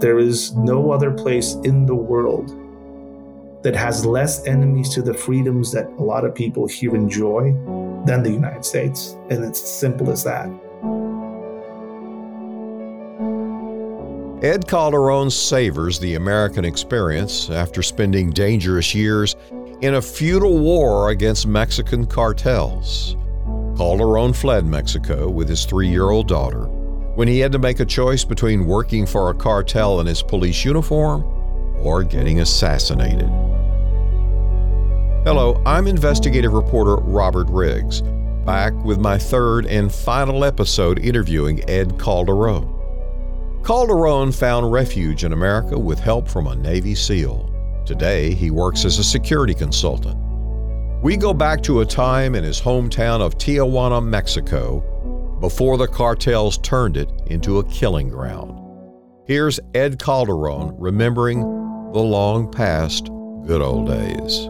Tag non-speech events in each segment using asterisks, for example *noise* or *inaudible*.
There is no other place in the world that has less enemies to the freedoms that a lot of people here enjoy than the United States. And it's simple as that. Ed Calderon savors the American experience after spending dangerous years in a feudal war against Mexican cartels. Calderon fled Mexico with his three year old daughter when he had to make a choice between working for a cartel in his police uniform or getting assassinated. Hello, I'm investigative reporter Robert Riggs, back with my third and final episode interviewing Ed Calderon. Calderon found refuge in America with help from a Navy SEAL. Today, he works as a security consultant. We go back to a time in his hometown of Tijuana, Mexico, before the cartels turned it into a killing ground. Here's Ed Calderon remembering the long past good old days.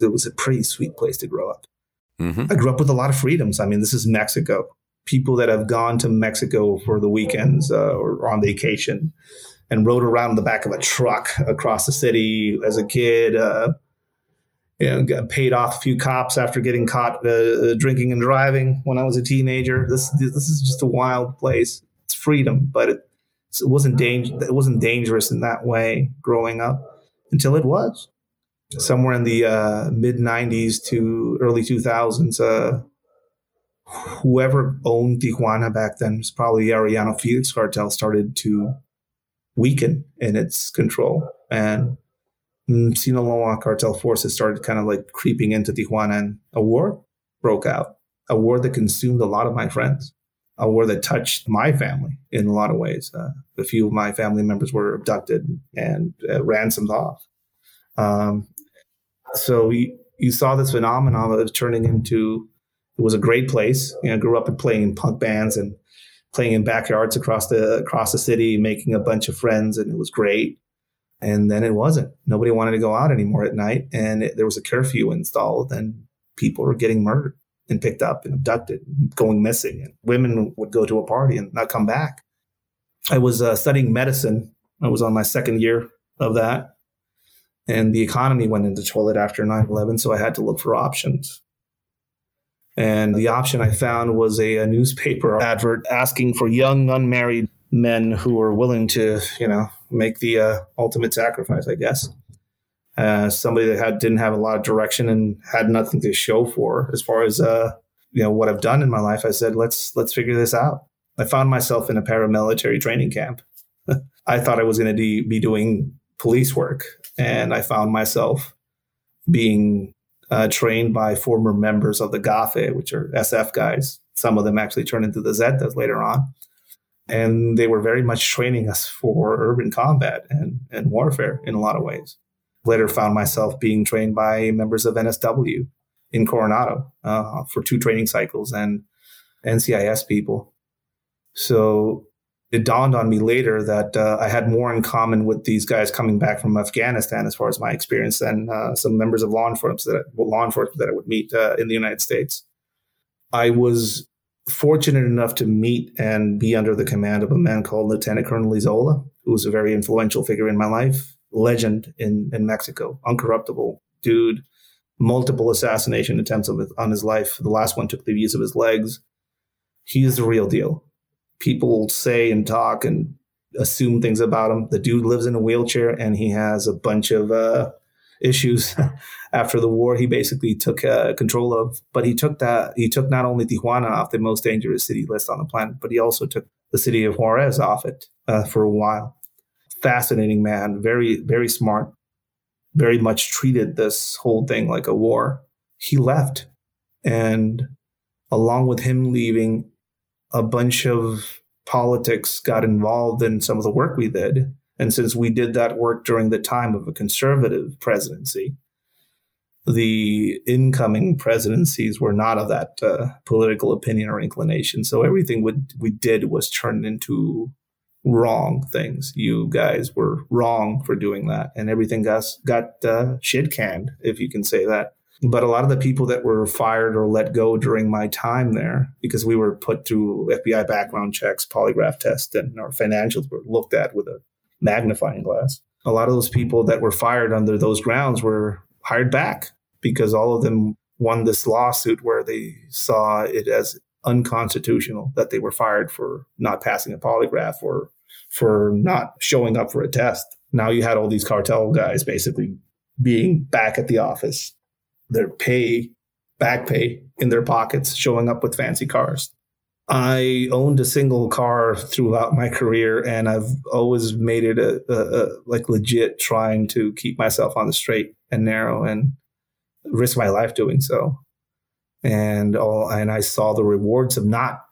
it was a pretty sweet place to grow up. Mm-hmm. I grew up with a lot of freedoms. I mean, this is Mexico. People that have gone to Mexico for the weekends uh, or on vacation and rode around the back of a truck across the city as a kid. Uh, you know, paid off a few cops after getting caught uh, drinking and driving when I was a teenager. This this is just a wild place. It's freedom, but it, it wasn't danger. It wasn't dangerous in that way growing up until it was somewhere in the uh, mid 90s to early 2000s. Uh, whoever owned Tijuana back then was probably Arellano Felix cartel started to weaken in its control. And Sinaloa cartel forces started kind of like creeping into Tijuana and a war broke out, a war that consumed a lot of my friends, a war that touched my family in a lot of ways. Uh, a few of my family members were abducted and uh, ransomed off. Um, so you, you saw this phenomenon of turning into it was a great place. You know, I grew up in playing punk bands and playing in backyards across the across the city, making a bunch of friends, and it was great. And then it wasn't. Nobody wanted to go out anymore at night, and it, there was a curfew installed, and people were getting murdered and picked up and abducted, going missing, and women would go to a party and not come back. I was uh, studying medicine. I was on my second year of that, and the economy went into toilet after 9-11 so i had to look for options and the option i found was a, a newspaper advert asking for young unmarried men who were willing to you know make the uh, ultimate sacrifice i guess. Uh, somebody that had didn't have a lot of direction and had nothing to show for as far as uh, you know what i've done in my life i said let's let's figure this out. I found myself in a paramilitary training camp. *laughs* I thought i was going to be doing police work and I found myself being uh, trained by former members of the GAFE, which are SF guys. Some of them actually turned into the Zetas later on. And they were very much training us for urban combat and, and warfare in a lot of ways. Later found myself being trained by members of NSW in Coronado uh, for two training cycles and NCIS people. So it dawned on me later that uh, I had more in common with these guys coming back from Afghanistan as far as my experience than uh, some members of law enforcement that law enforcement that I would meet uh, in the United States. I was fortunate enough to meet and be under the command of a man called Lieutenant Colonel Leyzaola, who was a very influential figure in my life, legend in in Mexico, uncorruptible dude, multiple assassination attempts on his life. The last one took the use of his legs. He is the real deal people say and talk and assume things about him. The dude lives in a wheelchair and he has a bunch of uh, issues *laughs* after the war. He basically took uh, control of, but he took that he took not only Tijuana off the most dangerous city list on the planet, but he also took the city of Juarez off it uh, for a while. Fascinating man, very very smart, very much treated this whole thing like a war. He left, and along with him leaving, a bunch of politics got involved in some of the work we did. And since we did that work during the time of a conservative presidency, the incoming presidencies were not of that uh, political opinion or inclination. So everything we, we did was turned into wrong things. You guys were wrong for doing that, and everything got got uh, shit canned, if you can say that. But a lot of the people that were fired or let go during my time there, because we were put through FBI background checks, polygraph tests, and our financials were looked at with a magnifying glass. A lot of those people that were fired under those grounds were hired back because all of them won this lawsuit where they saw it as unconstitutional that they were fired for not passing a polygraph or for not showing up for a test. Now you had all these cartel guys basically being back at the office, their pay, back pay in their pockets, showing up with fancy cars. I owned a single car throughout my career, and I've always made it a, a, a, like legit trying to keep myself on the straight and narrow and risk my life doing so. And all, and I saw the rewards of not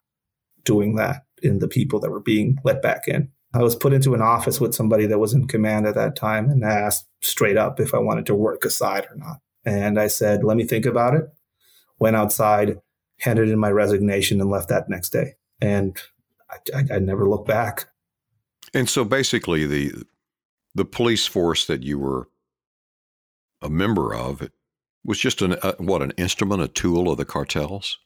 doing that in the people that were being let back in. I was put into an office with somebody that was in command at that time and asked straight up if I wanted to work aside or not. And I said, let me think about it. Went outside, handed in my resignation, and left that next day. And I, I, I never looked back. And so basically, the the police force that you were a member of was just an uh, what an instrument, a tool of the cartels.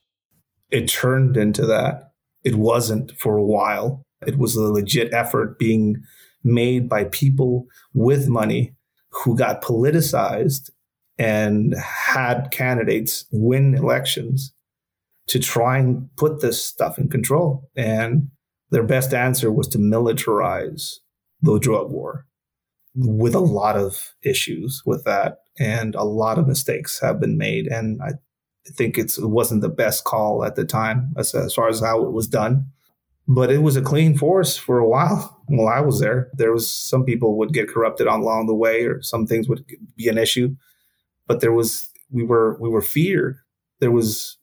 It turned into that. It wasn't for a while. It was a legit effort being made by people with money who got politicized and had candidates win elections to try and put this stuff in control. And their best answer was to militarize the drug war with a lot of issues with that. And a lot of mistakes have been made. And I think it wasn't the best call at the time as, as far as how it was done but it was a clean force for a while *laughs* while I was there. There was some people would get corrupted along the way, or some things would be an issue, but there was we were we were feared. There was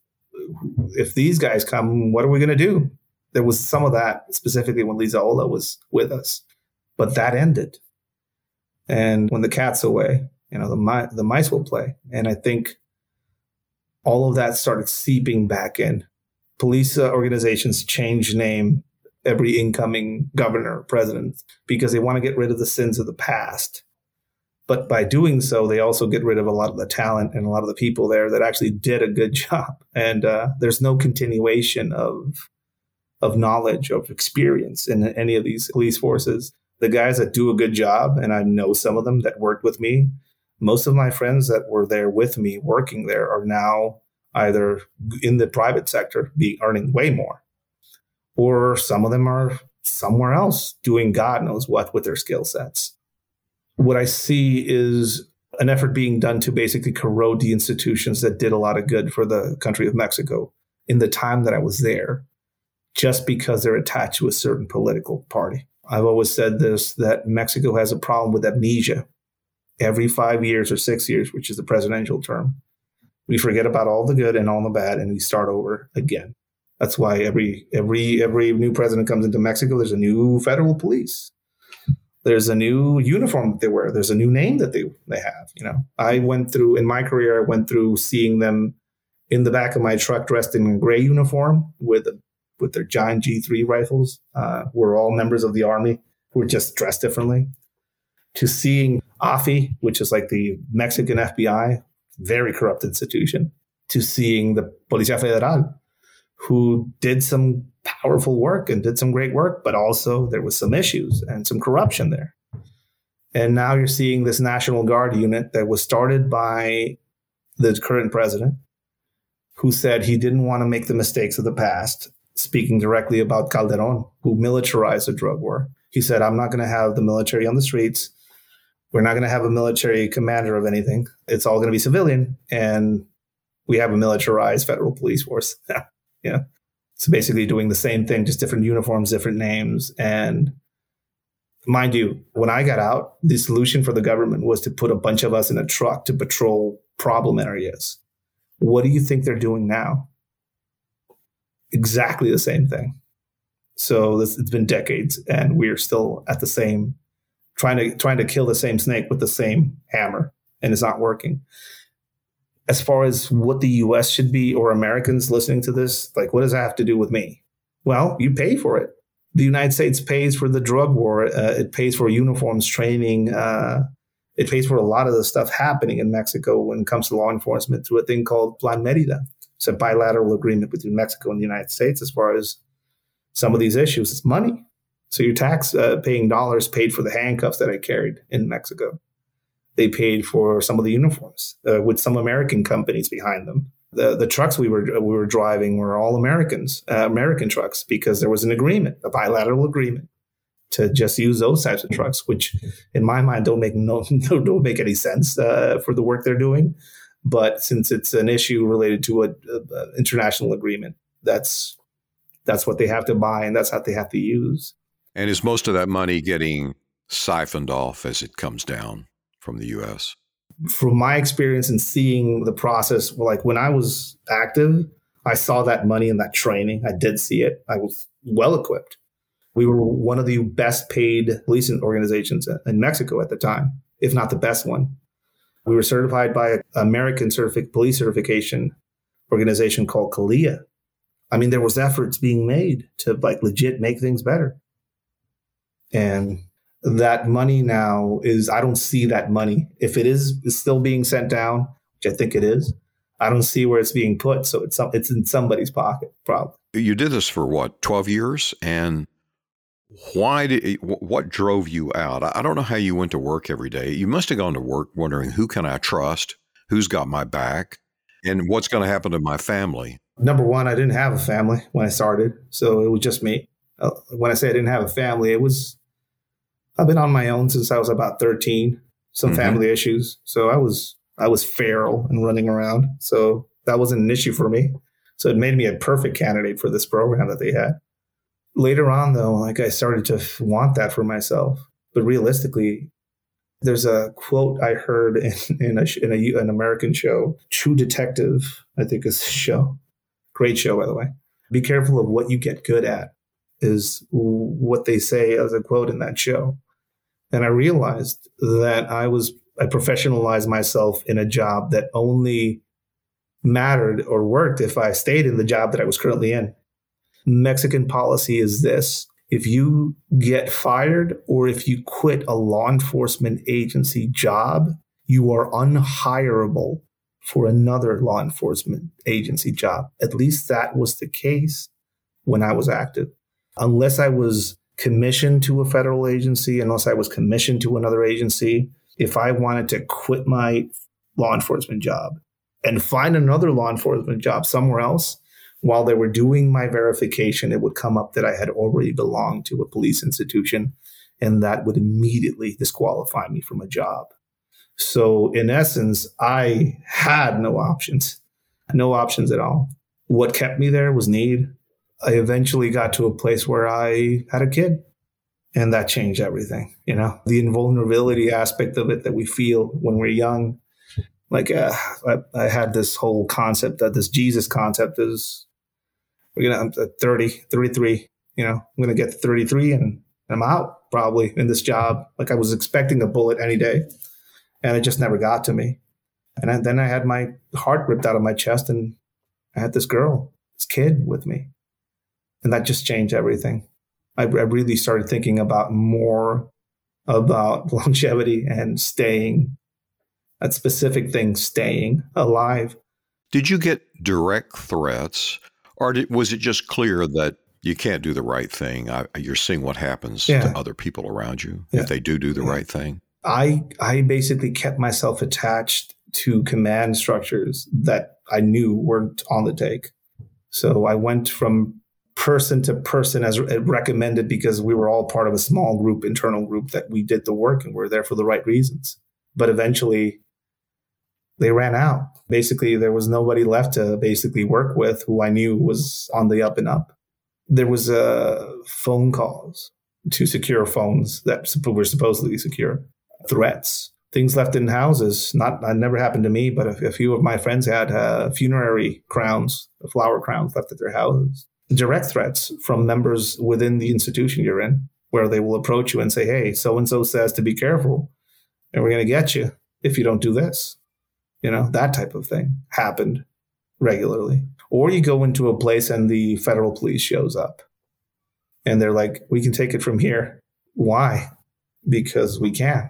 if these guys come, what are we going to do? There was some of that specifically when Leyzaola was with us, but that ended. And when the cat's away, you know the the mice will play, and I think all of that started seeping back in police organizations change name every incoming governor, president, because they want to get rid of the sins of the past. But by doing so, they also get rid of a lot of the talent and a lot of the people there that actually did a good *laughs* job. And uh, there's no continuation of of knowledge, of experience in any of these police forces. The guys that do a good job, and I know some of them that worked with me, most of my friends that were there with me working there are now either in the private sector, be earning way more, or some of them are somewhere else doing God knows what with their skill sets. What I see is an effort being done to basically corrode the institutions that did a lot of good for the country of Mexico in the time that I was there, just because they're attached to a certain political party. I've always said this that Mexico has a problem with amnesia. Every five years or six years, which is the presidential term, we forget about all the good and all the bad, and we start over again. That's why every every every new president comes into Mexico. There's a new federal police. There's a new uniform that they wear. There's a new name that they they have. You know, I went through in my career. I went through seeing them in the back of my truck dressed in a gray uniform with a, with their giant G3 rifles. Uh, we're all members of the army who are just dressed differently. To seeing AFI, which is like the Mexican FBI, very corrupt institution, to seeing the Policía Federal, who did some powerful work and did some great work, but also there was some issues and some corruption there. And now you're seeing this National Guard unit that was started by the current president, who said he didn't want to make the mistakes of the past, speaking directly about Calderon, who militarized the drug war. He said, I'm not going to have the military on the streets. We're not going to have a military commander of anything. It's all going to be civilian. And we have a militarized federal police force. *laughs* yeah. So basically doing the same thing, just different uniforms, different names. And mind you, when I got out, the solution for the government was to put a bunch of us in a truck to patrol problem areas. What do you think they're doing now? Exactly the same thing. So this, it's been decades, and we're still at the same trying to trying to kill the same snake with the same hammer, and it's not working. As far as what the U.S. should be, or Americans listening to this, like, what does that have to do with me? Well, you pay for it. The United States pays for the drug war. Uh, it pays for uniforms, training. Uh, It pays for a lot of the stuff happening in Mexico when it comes to law enforcement through a thing called Plan Merida. It's a bilateral agreement between Mexico and the United States as far as some of these issues. It's money. So your tax uh, paying dollars paid for the handcuffs that I carried in Mexico. They paid for some of the uniforms uh, with some American companies behind them. The, the trucks we were we were driving were all Americans, uh, American trucks, because there was an agreement, a bilateral agreement to just use those types of trucks, which in my mind don't make no, *laughs* no don't make any sense uh, for the work they're doing. But since it's an issue related to an international agreement, that's that's what they have to buy and that's what they have to use. And is most of that money getting siphoned off as it comes down from the U.S.? From my experience in seeing the process, like when I was active, I saw that money and that training. I did see it. I was well equipped. We were one of the best paid policing organizations in Mexico at the time, if not the best one. We were certified by an American certific- police certification organization called CALEA. I mean, there was efforts being made to like legit make things better. And that money now is, I don't see that money. If it is, is still being sent down, which I think it is, I don't see where it's being put. So it's, it's in somebody's pocket, probably. You did this for what, 12 years? And why did what drove you out? I don't know how you went to work every day. You must have gone to work wondering who can I trust, who's got my back, and what's going to happen to my family. Number one, I didn't have a family when I started, so it was just me. Uh, when I say I didn't have a family, it was I've been on my own since I was about thirteen. Some mm-hmm. family issues, so I was I was feral and running around, so that wasn't an issue for me. So it made me a perfect candidate for this program that they had. Later on, though, like I started to want that for myself. But realistically, there's a quote I heard in, *laughs* in, a, in a, an American show, True Detective, I think is the show. Great show, by the way. Be careful of what you get good at, is what they say as a quote in that show. And I realized that I was, I professionalized myself in a job that only mattered or worked if I stayed in the job that I was currently in. Mexican policy is this if you get fired or if you quit a law enforcement agency job, you are unhireable for another law enforcement agency job. At least that was the case when I was active. Unless I was commissioned to a federal agency, unless I was commissioned to another agency, if I wanted to quit my law enforcement job and find another law enforcement job somewhere else, while they were doing my verification, it would come up that I had already belonged to a police institution, and that would immediately disqualify me from a job. So, in essence, I had no options, no options at all. What kept me there was need. I eventually got to a place where I had a kid, and that changed everything. You know, the invulnerability aspect of it that we feel when we're young. Like uh, I, I had this whole concept that this Jesus concept is we're gonna I'm 30, 33. You know, I'm gonna get 33 and I'm out probably in this job. Like I was expecting a bullet any day, and it just never got to me. And I, then I had my heart ripped out of my chest, and I had this girl, this kid with me, and that just changed everything. I, I really started thinking about more about *laughs* longevity and staying. That specific thing, staying alive. Did you get direct threats or did, was it just clear that you can't do the right thing? I, you're seeing what happens yeah. to other people around you yeah. if they do do the yeah. right thing. I I basically kept myself attached to command structures that I knew weren't on the take. So I went from person to person as recommended because we were all part of a small group, internal group that we did the work and we we're there for the right reasons. But eventually they ran out. Basically, there was nobody left to basically work with who I knew was on the up and up. There was uh, phone calls to secure phones that were supposedly secure, threats, things left in houses. Not that never happened to me, but a, a few of my friends had uh, funerary crowns, flower crowns left at their houses. Direct threats from members within the institution you're in, where they will approach you and say, "Hey, so and so says to be careful, and we're going to get you if you don't do this." You know, that type of thing happened regularly. Or you go into a place and the federal police shows up and they're like, we can take it from here. Why? Because we can.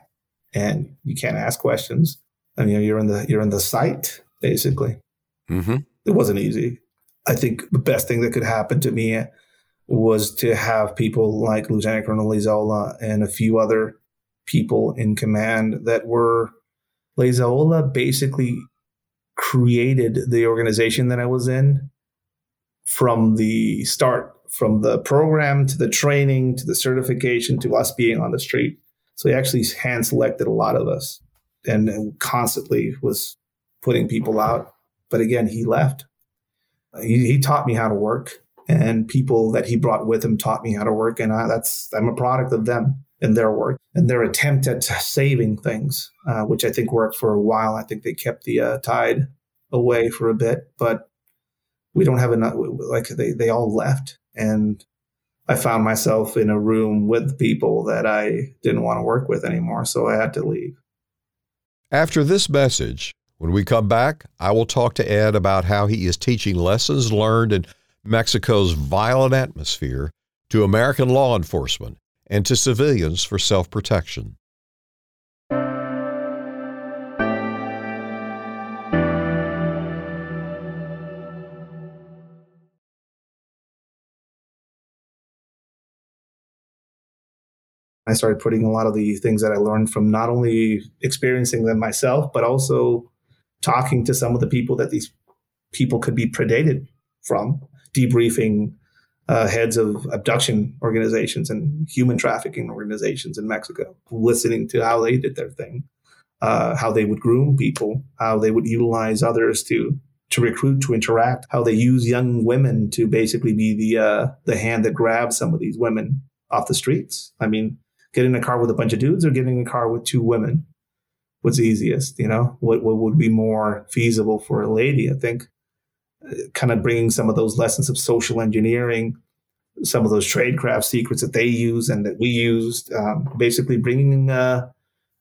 and you can't ask questions. I mean, you're in the you're in the site basically. Mm-hmm. It wasn't easy. I think the best thing that could happen to me was to have people like Lieutenant Colonel Leyzaola and a few other people in command that were Leyzaola basically created the organization that I was in from the start, from the program to the training to the certification to us being on the street. So he actually hand selected a lot of us and constantly was putting people out. But again, he left. He, he, taught me how to work, and people that he brought with him taught me how to work, and I, that's I'm a product of them and their work and their attempt at saving things, uh, which I think worked for a while. I think they kept the uh, tide away for a bit, but we don't have enough. Like they they all left, and I found myself in a room with people that I didn't want to work with anymore, so I had to leave. After this message, when we come back, I will talk to Ed about how he is teaching lessons learned in Mexico's violent atmosphere to American law enforcement and to civilians for self protection. I started putting a lot of the things that I learned from not only experiencing them myself, but also talking to some of the people that these people could be predated from, debriefing uh, heads of abduction organizations and human trafficking organizations in Mexico, listening to how they did their thing, uh, how they would groom people, how they would utilize others to to recruit, to interact, how they use young women to basically be the uh, the hand that grabs some of these women off the streets. I mean, getting in a car with a bunch of dudes or getting in a car with two women what's easiest you know? What, what would be more feasible for a lady? I think uh, kind of bringing some of those lessons of social engineering some of those tradecraft secrets that they use and that we used um, basically bringing uh,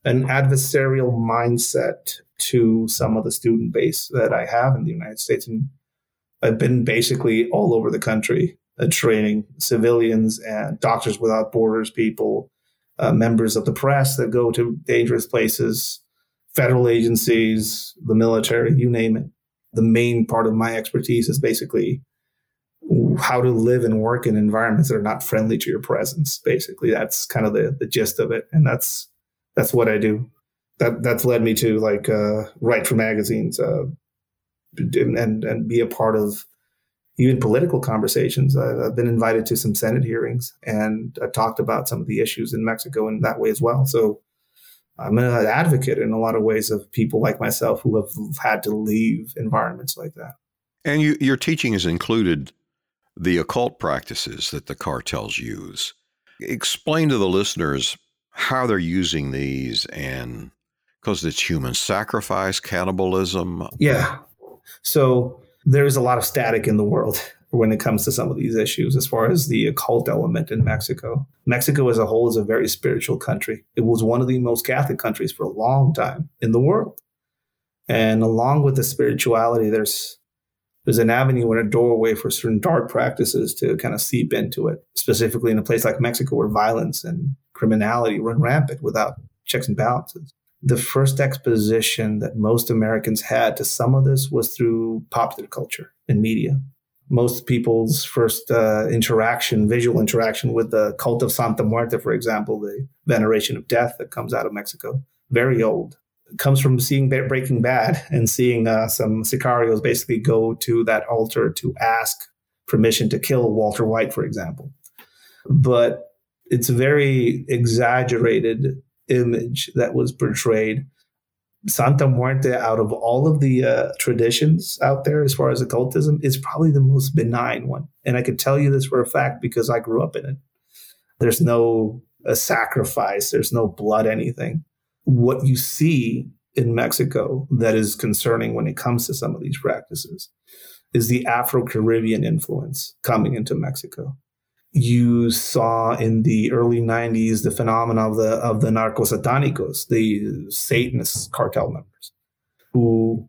an adversarial mindset to some of the student base that i have in the united states. And i've been basically all over the country uh, training civilians and doctors without borders people uh, members of the press that go to dangerous places, federal agencies, the military, you name it. The main part of my expertise is basically how to live and work in environments that are not friendly to your presence. Basically, that's kind of the, the gist of it, and that's that's what I do. That that's led me to like uh, write for magazines uh, and and be a part of even political conversations. I've been invited to some Senate hearings and I've talked about some of the issues in Mexico in that way as well. So I'm an advocate in a lot of ways of people like myself who have had to leave environments like that. And you, your teaching has included the occult practices that the cartels use. Explain to the listeners how they're using these and because it's human sacrifice, cannibalism. Yeah. So there's a lot of static in the world when it comes to some of these issues as far as the occult element in Mexico. Mexico as a whole is a very spiritual country. It was one of the most Catholic countries for a long time in the world. And along with the spirituality, there's there's an avenue and a doorway for certain dark practices to kind of seep into it, specifically in a place like Mexico where violence and criminality run rampant without checks and balances the first exposition that most Americans had to some of this was through popular culture and media. Most people's first uh, interaction, visual interaction with the cult of Santa Muerte, for example, the veneration of death that comes out of Mexico, very old, it comes from seeing Breaking Bad and seeing uh, some sicarios basically go to that altar to ask permission to kill Walter White, for example. But it's a very exaggerated image that was portrayed. Santa Muerte, out of all of the uh, traditions out there as far as occultism, is probably the most benign one. And I can tell you this for a fact because I grew up in it. There's no a sacrifice, there's no blood, anything. What you see in Mexico that is concerning when it comes to some of these practices is the Afro Caribbean influence coming into Mexico you saw in the early 90s the phenomena of the of the narcosatanicos, the Satanist cartel members, who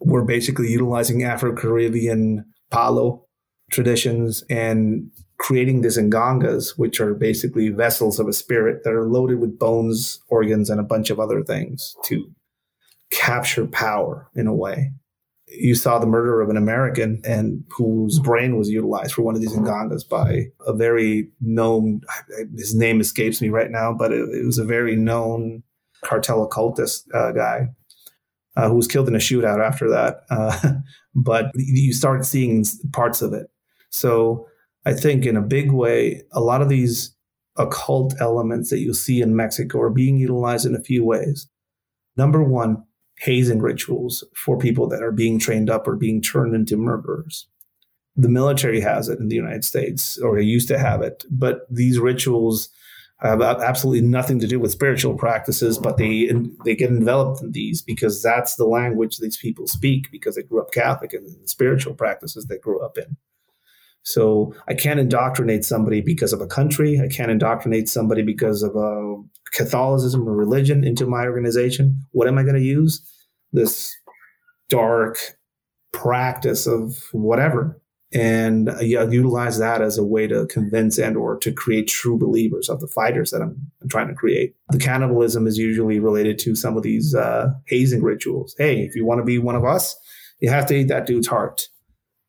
were basically utilizing Afro-Caribbean palo traditions and creating these ngangas, which are basically vessels of a spirit that are loaded with bones, organs, and a bunch of other things to capture power in a way. You saw the murder of an American and whose brain was utilized for one of these ngangas by a very known, his name escapes me right now, but it, it was a very known cartel occultist uh, guy uh, who was killed in a shootout after that. Uh, *laughs* but you start seeing parts of it. So I think in a big way, a lot of these occult elements that you see in Mexico are being utilized in a few ways. Number one, hazing rituals for people that are being trained up or being turned into murderers. The military has it in the United States, or they used to have it, but these rituals have absolutely nothing to do with spiritual practices, but they they get enveloped in these because that's the language these people speak because they grew up Catholic and spiritual practices they grew up in. So I can't indoctrinate somebody because of a country. I can't indoctrinate somebody because of a Catholicism or religion into my organization. What am I going to use? This dark practice of whatever and uh, utilize that as a way to convince and or to create true believers of the fighters that I'm, I'm trying to create. The cannibalism is usually related to some of these uh, hazing rituals. Hey, if you want to be one of us, you have to eat that dude's heart.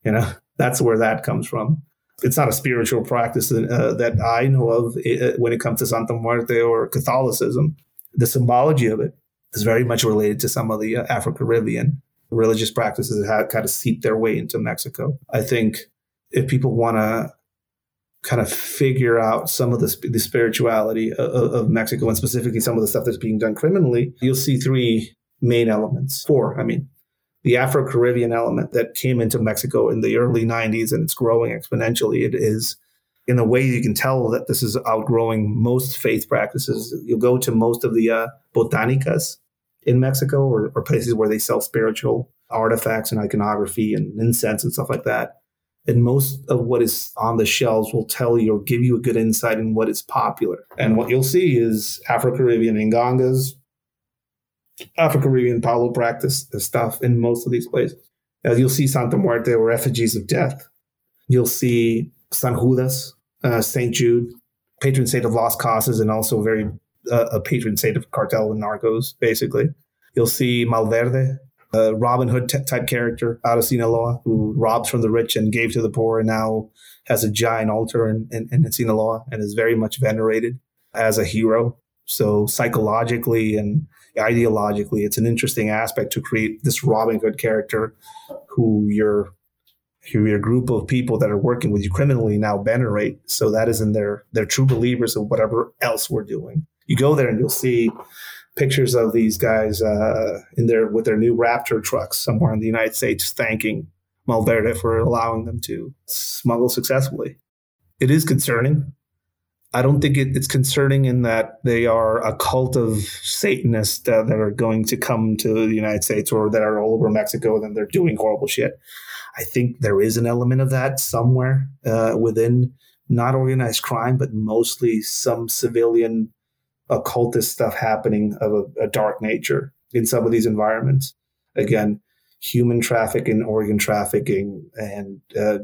You know, that's where that comes from. It's not a spiritual practice uh, that I know of uh, when it comes to Santa Muerte or Catholicism. The symbology of it is very much related to some of the uh, Afro Caribbean religious practices that have kind of seeped their way into Mexico. I think if people want to kind of figure out some of the, the spirituality of, of, Mexico and specifically some of the stuff that's being done criminally, you'll see three main elements. Four, I mean the Afro Caribbean element that came into Mexico in the early 90s and it's growing exponentially. It is, in a way, you can tell that this is outgrowing most faith practices. You'll go to most of the uh, botanicas in Mexico or, or places where they sell spiritual artifacts and iconography and incense and stuff like that. And most of what is on the shelves will tell you or give you a good insight in what is popular. And what you'll see is Afro Caribbean ngangas, Afro Caribbean Palo practice stuff in most of these places. As you'll see Santa Muerte or effigies of death. You'll see San Judas, uh, St. Jude, patron saint of lost causes, and also very uh, a patron saint of cartel and narcos, basically. You'll see Malverde, a Robin Hood t- type character out of Sinaloa who robs from the rich and gave to the poor and now has a giant altar in, in, in Sinaloa and is very much venerated as a hero. So psychologically and ideologically, it's an interesting aspect to create this Robin Hood character who your who your group of people that are working with you criminally now venerate. So that is in their they're true believers of whatever else we're doing. You go there and you'll see pictures of these guys uh, in their with their new Raptor trucks somewhere in the United States, thanking Malverde for allowing them to smuggle successfully. It is concerning. I don't think it, it's concerning in that they are a cult of Satanists uh, that are going to come to the United States or that are all over Mexico and they're doing horrible shit. I think there is an element of that somewhere uh, within not organized crime, but mostly some civilian occultist stuff happening of a, a dark nature in some of these environments. Again, human trafficking, organ trafficking, and uh,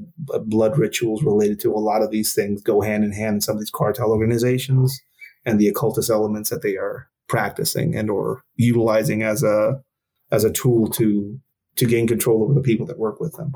blood rituals related to a lot of these things go hand in hand in some of these cartel organizations and the occultist elements that they are practicing and or utilizing as a as a tool to to gain control over the people that work with them.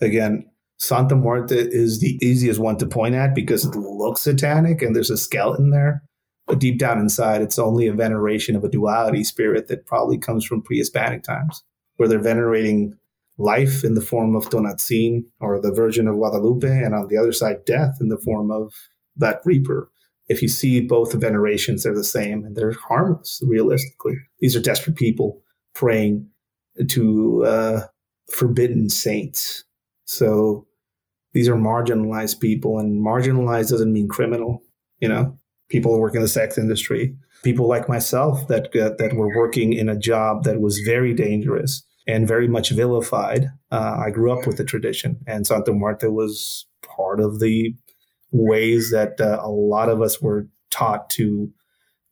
Again, Santa Muerte is the easiest one to point at because it looks satanic and there's a skeleton there. But deep down inside, it's only a veneration of a duality spirit that probably comes from pre Hispanic times where they're venerating life in the form of Tonantzin or the Virgin of Guadalupe, and on the other side, death in the form of that Reaper. If you see both the venerations, they're the same and they're harmless, realistically. These are desperate people praying to uh, forbidden saints. So these are marginalized people, and marginalized doesn't mean criminal, you know? People who work in the sex industry, people like myself that uh, that were working in a job that was very dangerous and very much vilified. Uh, I grew up with the tradition, and Santa Muerte was part of the ways that uh, a lot of us were taught to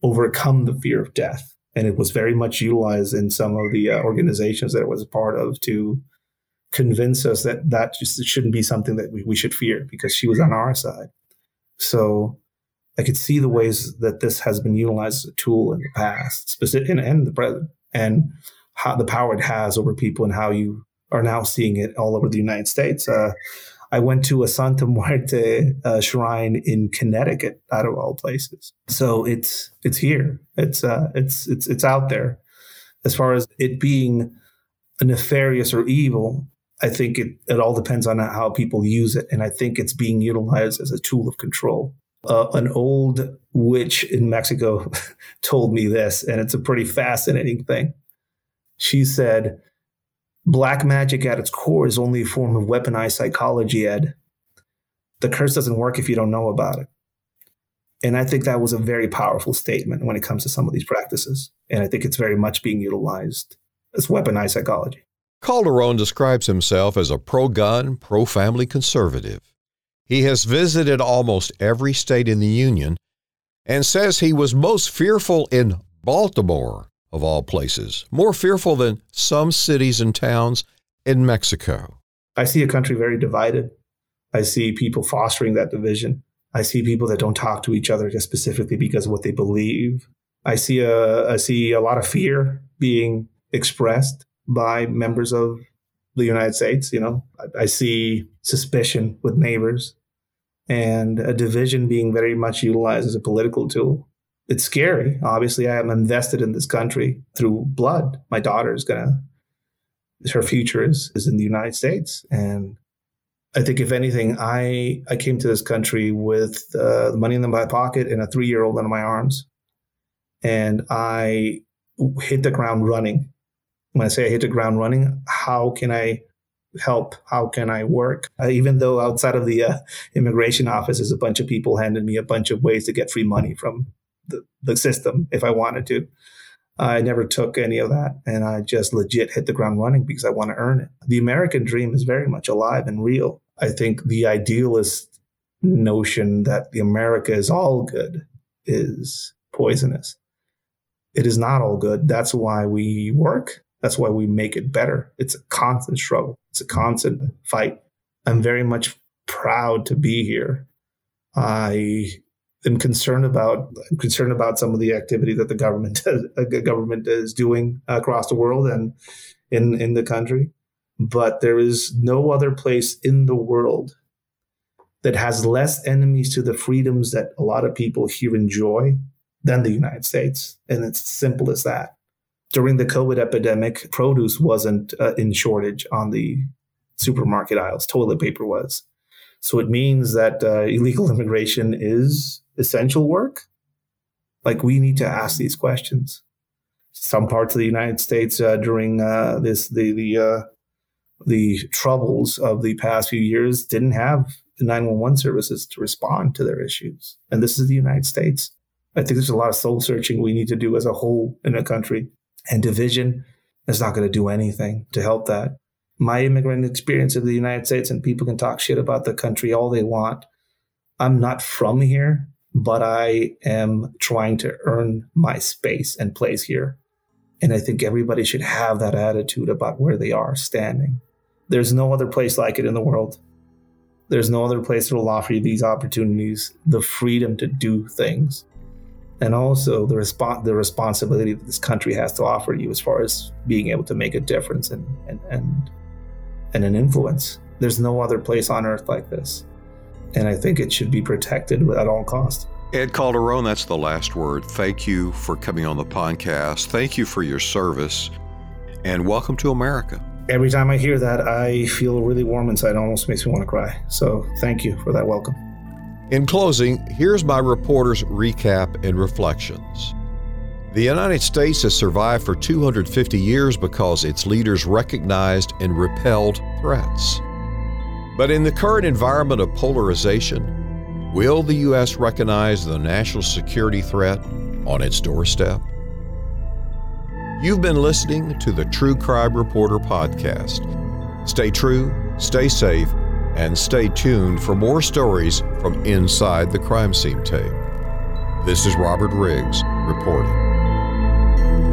overcome the fear of death. And it was very much utilized in some of the uh, organizations that it was a part of to convince us that that just shouldn't be something that we, we should fear because she was on our side. So I could see the ways that this has been utilized as a tool in the past, specific and, and the present, and how the power it has over people and how you are now seeing it all over the United States. Uh, I went to a Santa Muerte uh, shrine in Connecticut, out of all places. So it's it's here. It's uh, it's it's it's out there. As far as it being nefarious or evil, I think it, it all depends on how people use it. And I think it's being utilized as a tool of control. Uh, an old witch in Mexico *laughs* told me this, and it's a pretty fascinating thing. She said, Black magic at its core is only a form of weaponized psychology, Ed. The curse doesn't work if you don't know about it. And I think that was a very powerful statement when it comes to some of these practices. And I think it's very much being utilized as weaponized psychology. Calderon describes himself as a pro gun, pro family conservative. He has visited almost every state in the Union and says he was most fearful in Baltimore, of all places, more fearful than some cities and towns in Mexico. I see a country very divided. I see people fostering that division. I see people that don't talk to each other just specifically because of what they believe. I see a I see a lot of fear being expressed by members of the United States. You know, I, I see suspicion with neighbors and a division being very much utilized as a political tool. It's scary. Obviously, I am invested in this country through blood. My daughter is gonna, her future is, is in the United States. And I think, if anything, I, I came to this country with uh, money in my pocket and a three year old in my arms. And I hit the ground running when I say I hit the ground running, how can I help? How can I work? Uh, even though outside of the uh, immigration office, there's a bunch of people handing me a bunch of ways to get free money from the, the system if I wanted to. I never took any of that, and I just legit hit the ground running because I want to earn it. The American dream is very much alive and real. I think the idealist notion that the America is all good is poisonous. It is not all good. That's why we work. That's why we make it better. It's a constant struggle. It's a constant fight. I'm very much proud to be here. I am concerned about I'm concerned about some of the activity that the government *laughs* government is doing across the world and in in the country. But there is no other place in the world that has less enemies to the freedoms that a lot of people here enjoy than the United States. And it's simple as that during the COVID epidemic, produce wasn't uh, in shortage on the supermarket aisles. Toilet paper was. So it means that uh, *laughs* illegal immigration is essential work. Like we need to ask these questions. Some parts of the United States uh, during uh, this the the uh, the troubles of the past few years didn't have the 911 services to respond to their issues. And this is the United States. I think there's a lot of soul searching we need to do as a whole in a country and division is not going to do anything to help that. My immigrant experience of the United States, and people can talk shit about the country all they want. I'm not from here, but I am trying to earn my space and place here. And I think everybody should have that attitude about where they are standing. There's no other place like it in the world. There's no other place that will offer you these opportunities, the freedom to do things and also the resp- the responsibility that this country has to offer you as far as being able to make a difference and and and, and an influence. There's no other place on earth like this. And I think it should be protected at all costs. Ed Calderon, that's the last word. Thank you for coming on the podcast. Thank you for your service. And welcome to America. Every time I hear that, I feel really warm inside. It almost makes me want to cry. So thank you for that welcome. In closing, here's my reporter's recap and reflections. The United States has survived for 250 years because its leaders recognized and repelled threats. But in the current environment of polarization, will the U.S. recognize the national security threat on its doorstep? You've been listening to the True Crime Reporter podcast. Stay true, stay safe, and stay tuned for more stories from inside the crime scene tape. This is Robert Riggs reporting thank you